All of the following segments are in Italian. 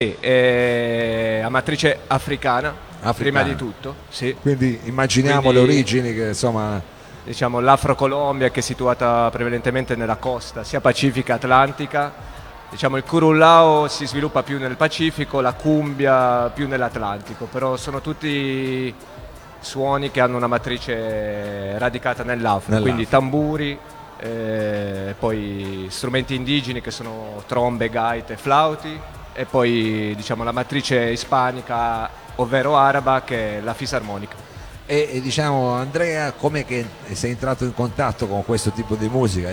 Sì, è a matrice africana, Africana. prima di tutto, sì. Quindi immaginiamo Quindi- le origini che insomma Diciamo l'Afro-Colombia che è situata prevalentemente nella costa, sia pacifica che atlantica. Diciamo il Curullao si sviluppa più nel Pacifico, la cumbia più nell'Atlantico, però sono tutti suoni che hanno una matrice radicata nell'Afro, Nell'Afro. quindi tamburi, eh, poi strumenti indigeni che sono trombe, gaite, flauti e poi diciamo la matrice ispanica ovvero araba che è la fisarmonica. e, e diciamo Andrea come sei entrato in contatto con questo tipo di musica?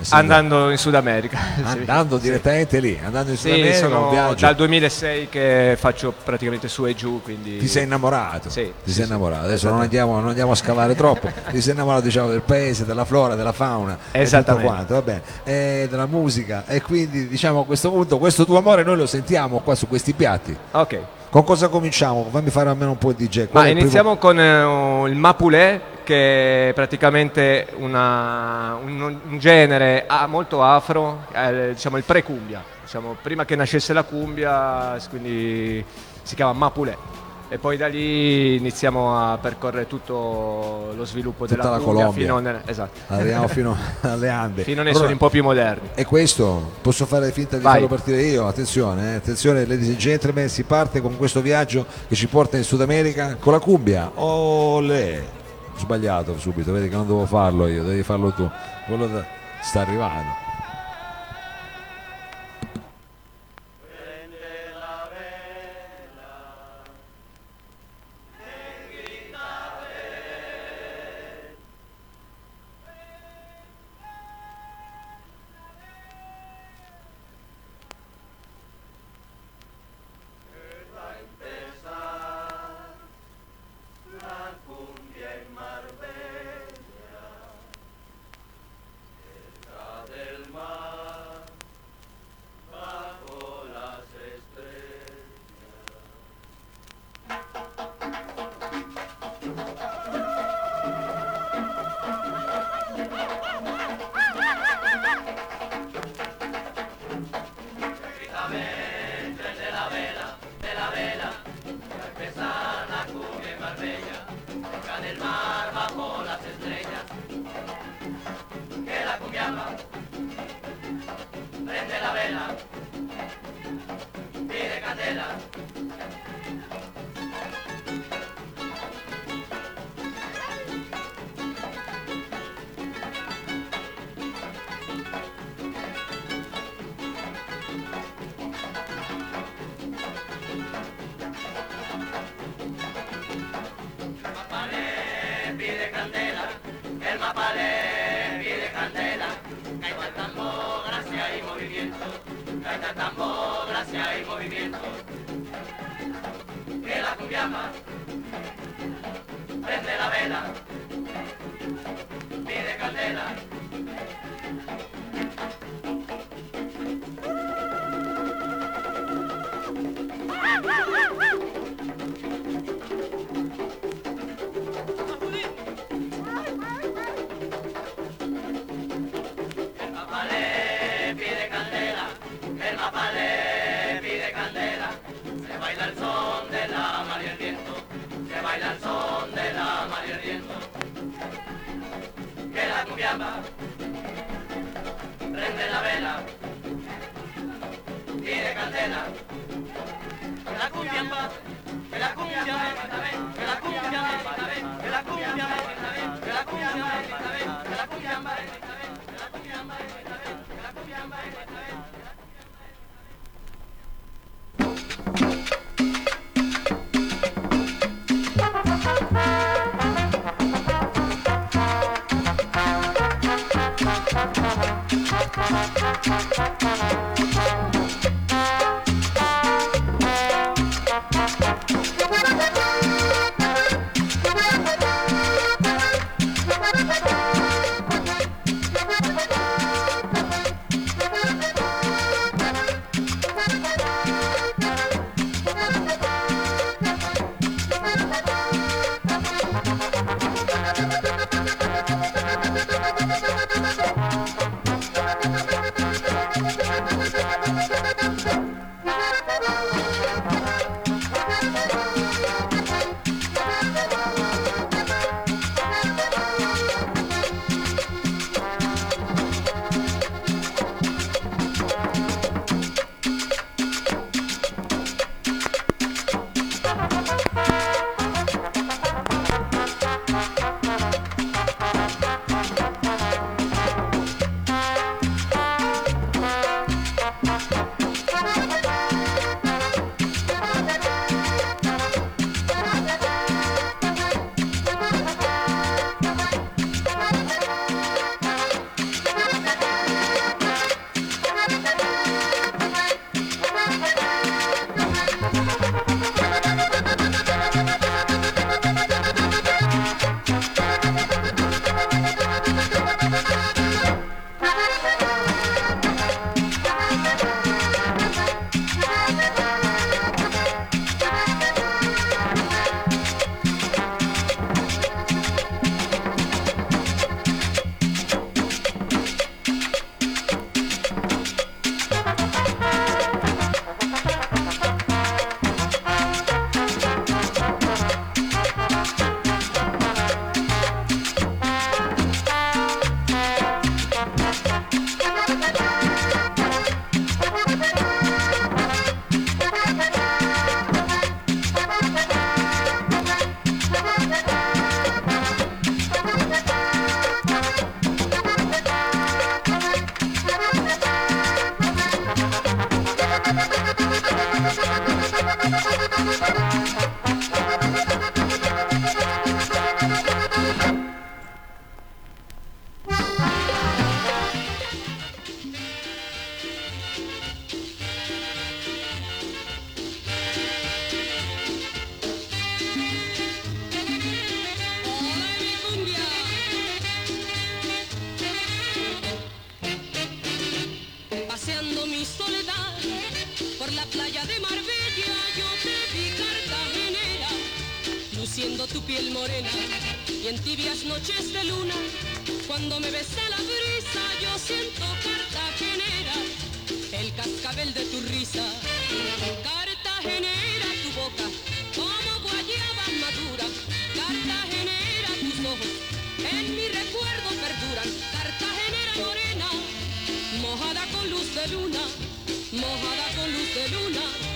Essendo- Andando in Sud America. sì. andando direttamente lì, andando in Sud Sì, America, sono dal 2006 che faccio praticamente su e giù, quindi... Ti sei innamorato? Sì, ti sì, sei sì. innamorato. Adesso non andiamo, non andiamo a scavare troppo. Ti sei innamorato diciamo, del paese, della flora, della fauna tutto Esattamente. quanto, va bene. E della musica. E quindi diciamo a questo punto questo tuo amore noi lo sentiamo qua su questi piatti. Ok, Con cosa cominciamo? Fammi fare almeno un po' di DJ. Qual ma iniziamo con eh, il Mapulé, che è praticamente una- un, un genere molto afro, eh, diciamo il pre-cumbia, diciamo, prima che nascesse la cumbia, quindi si chiama Mapulé. E poi da lì iniziamo a percorrere tutto lo sviluppo Tutta della Colombia. fino, nel- esatto. Arriviamo fino alle Ande. fino nei Allora, suoni un po' più moderni. E questo posso fare finta di Vai. farlo partire io? Attenzione, eh, attenzione, ladies and gentlemen, si parte con questo viaggio che ci porta in Sud America con la cumbia. Olè! Sbagliato subito, vedi che non devo farlo io, devi farlo tu. Quello sta arrivando. zapale, pie de candela, gaita tambo, gracia y movimiento, gaita tambo, gracia y movimiento. Que la cumbiamba prende la vela, pie candela. Venezuela. Que la cumbia va, que la cumbia va, que la cumbia va, que la cumbia va, que la cumbia va, que la cumbia va, que la cumbia va, que la cumbia va. Y en tibias noches de luna, cuando me besa la brisa, yo siento cartagenera, el cascabel de tu risa, cartagenera tu boca, como guayaba madura, cartagenera tus ojos, en mi recuerdo perduran, cartagenera morena mojada con luz de luna, mojada con luz de luna,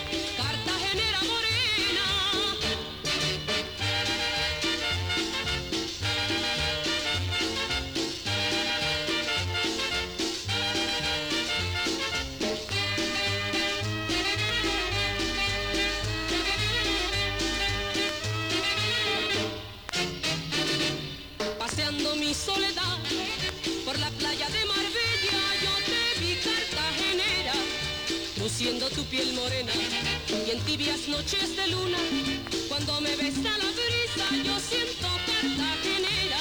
noches de luna, cuando me besa la brisa, yo siento cartagenera,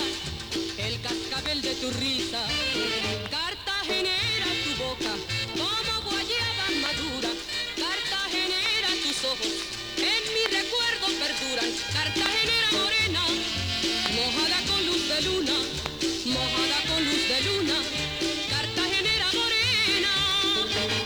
el cascabel de tu risa, cartagenera tu boca, como guayaba madura, cartagenera tus ojos, en mi recuerdo perduran, cartagenera morena, mojada con luz de luna, mojada con luz de luna, cartagenera morena.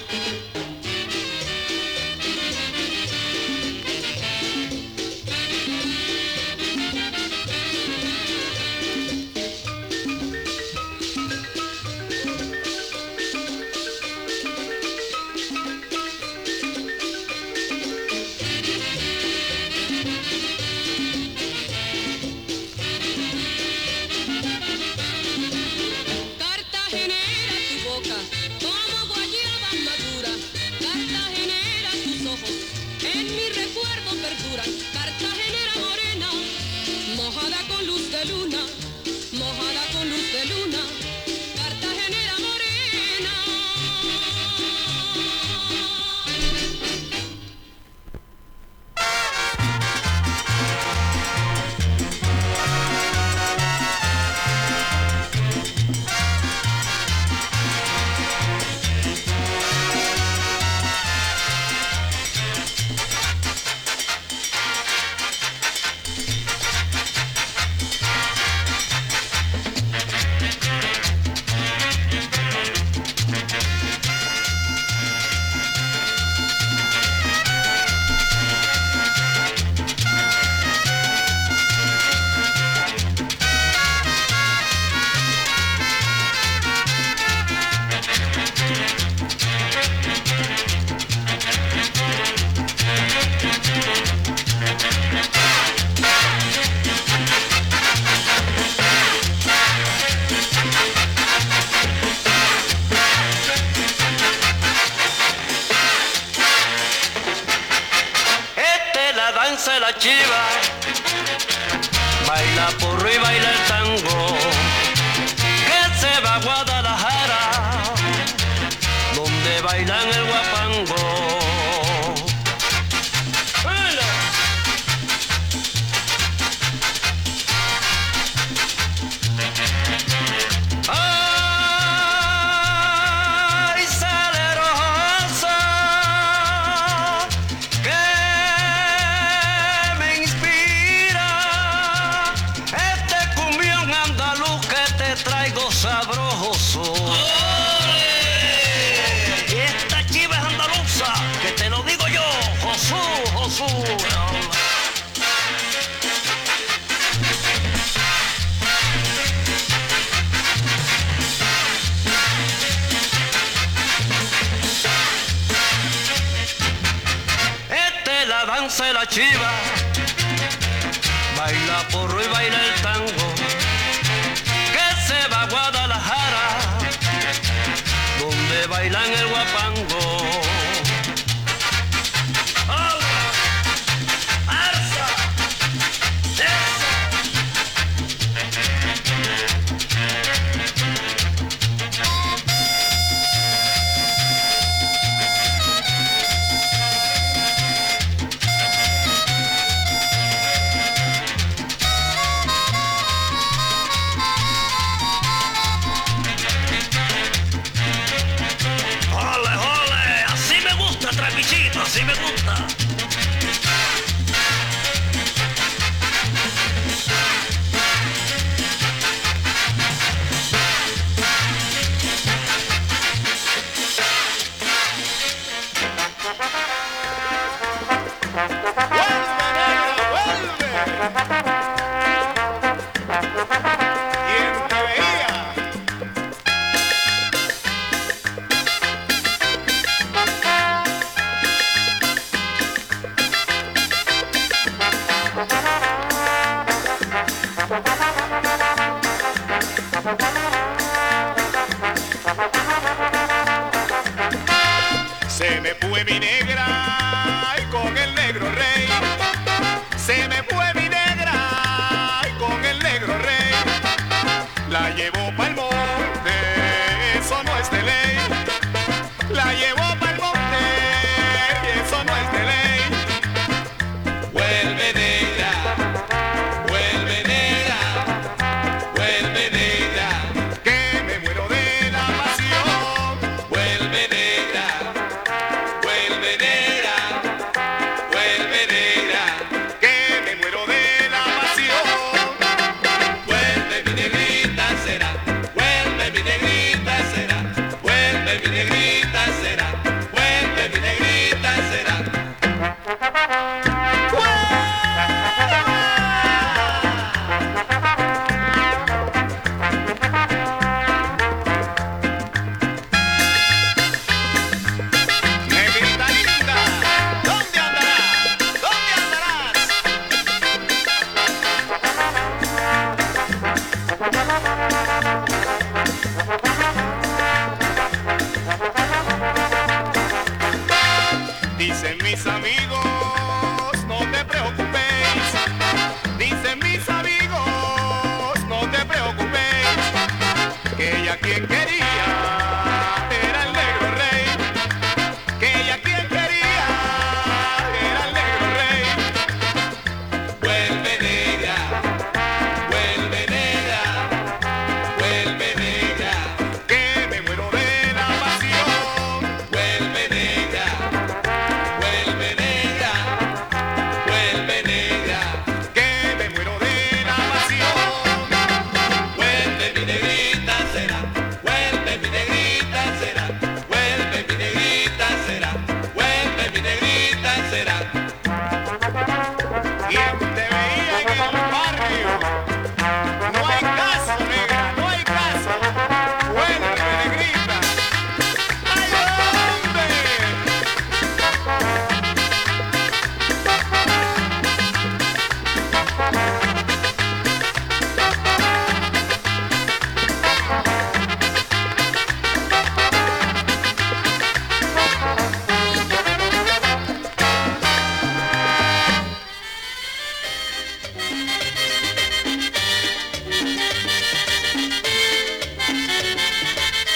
Josú, Josú. Esta es la danza de la chiva, baila porro y baila el tango, que se va a Guadalajara, donde bailan el guapango. Zimmerlunda.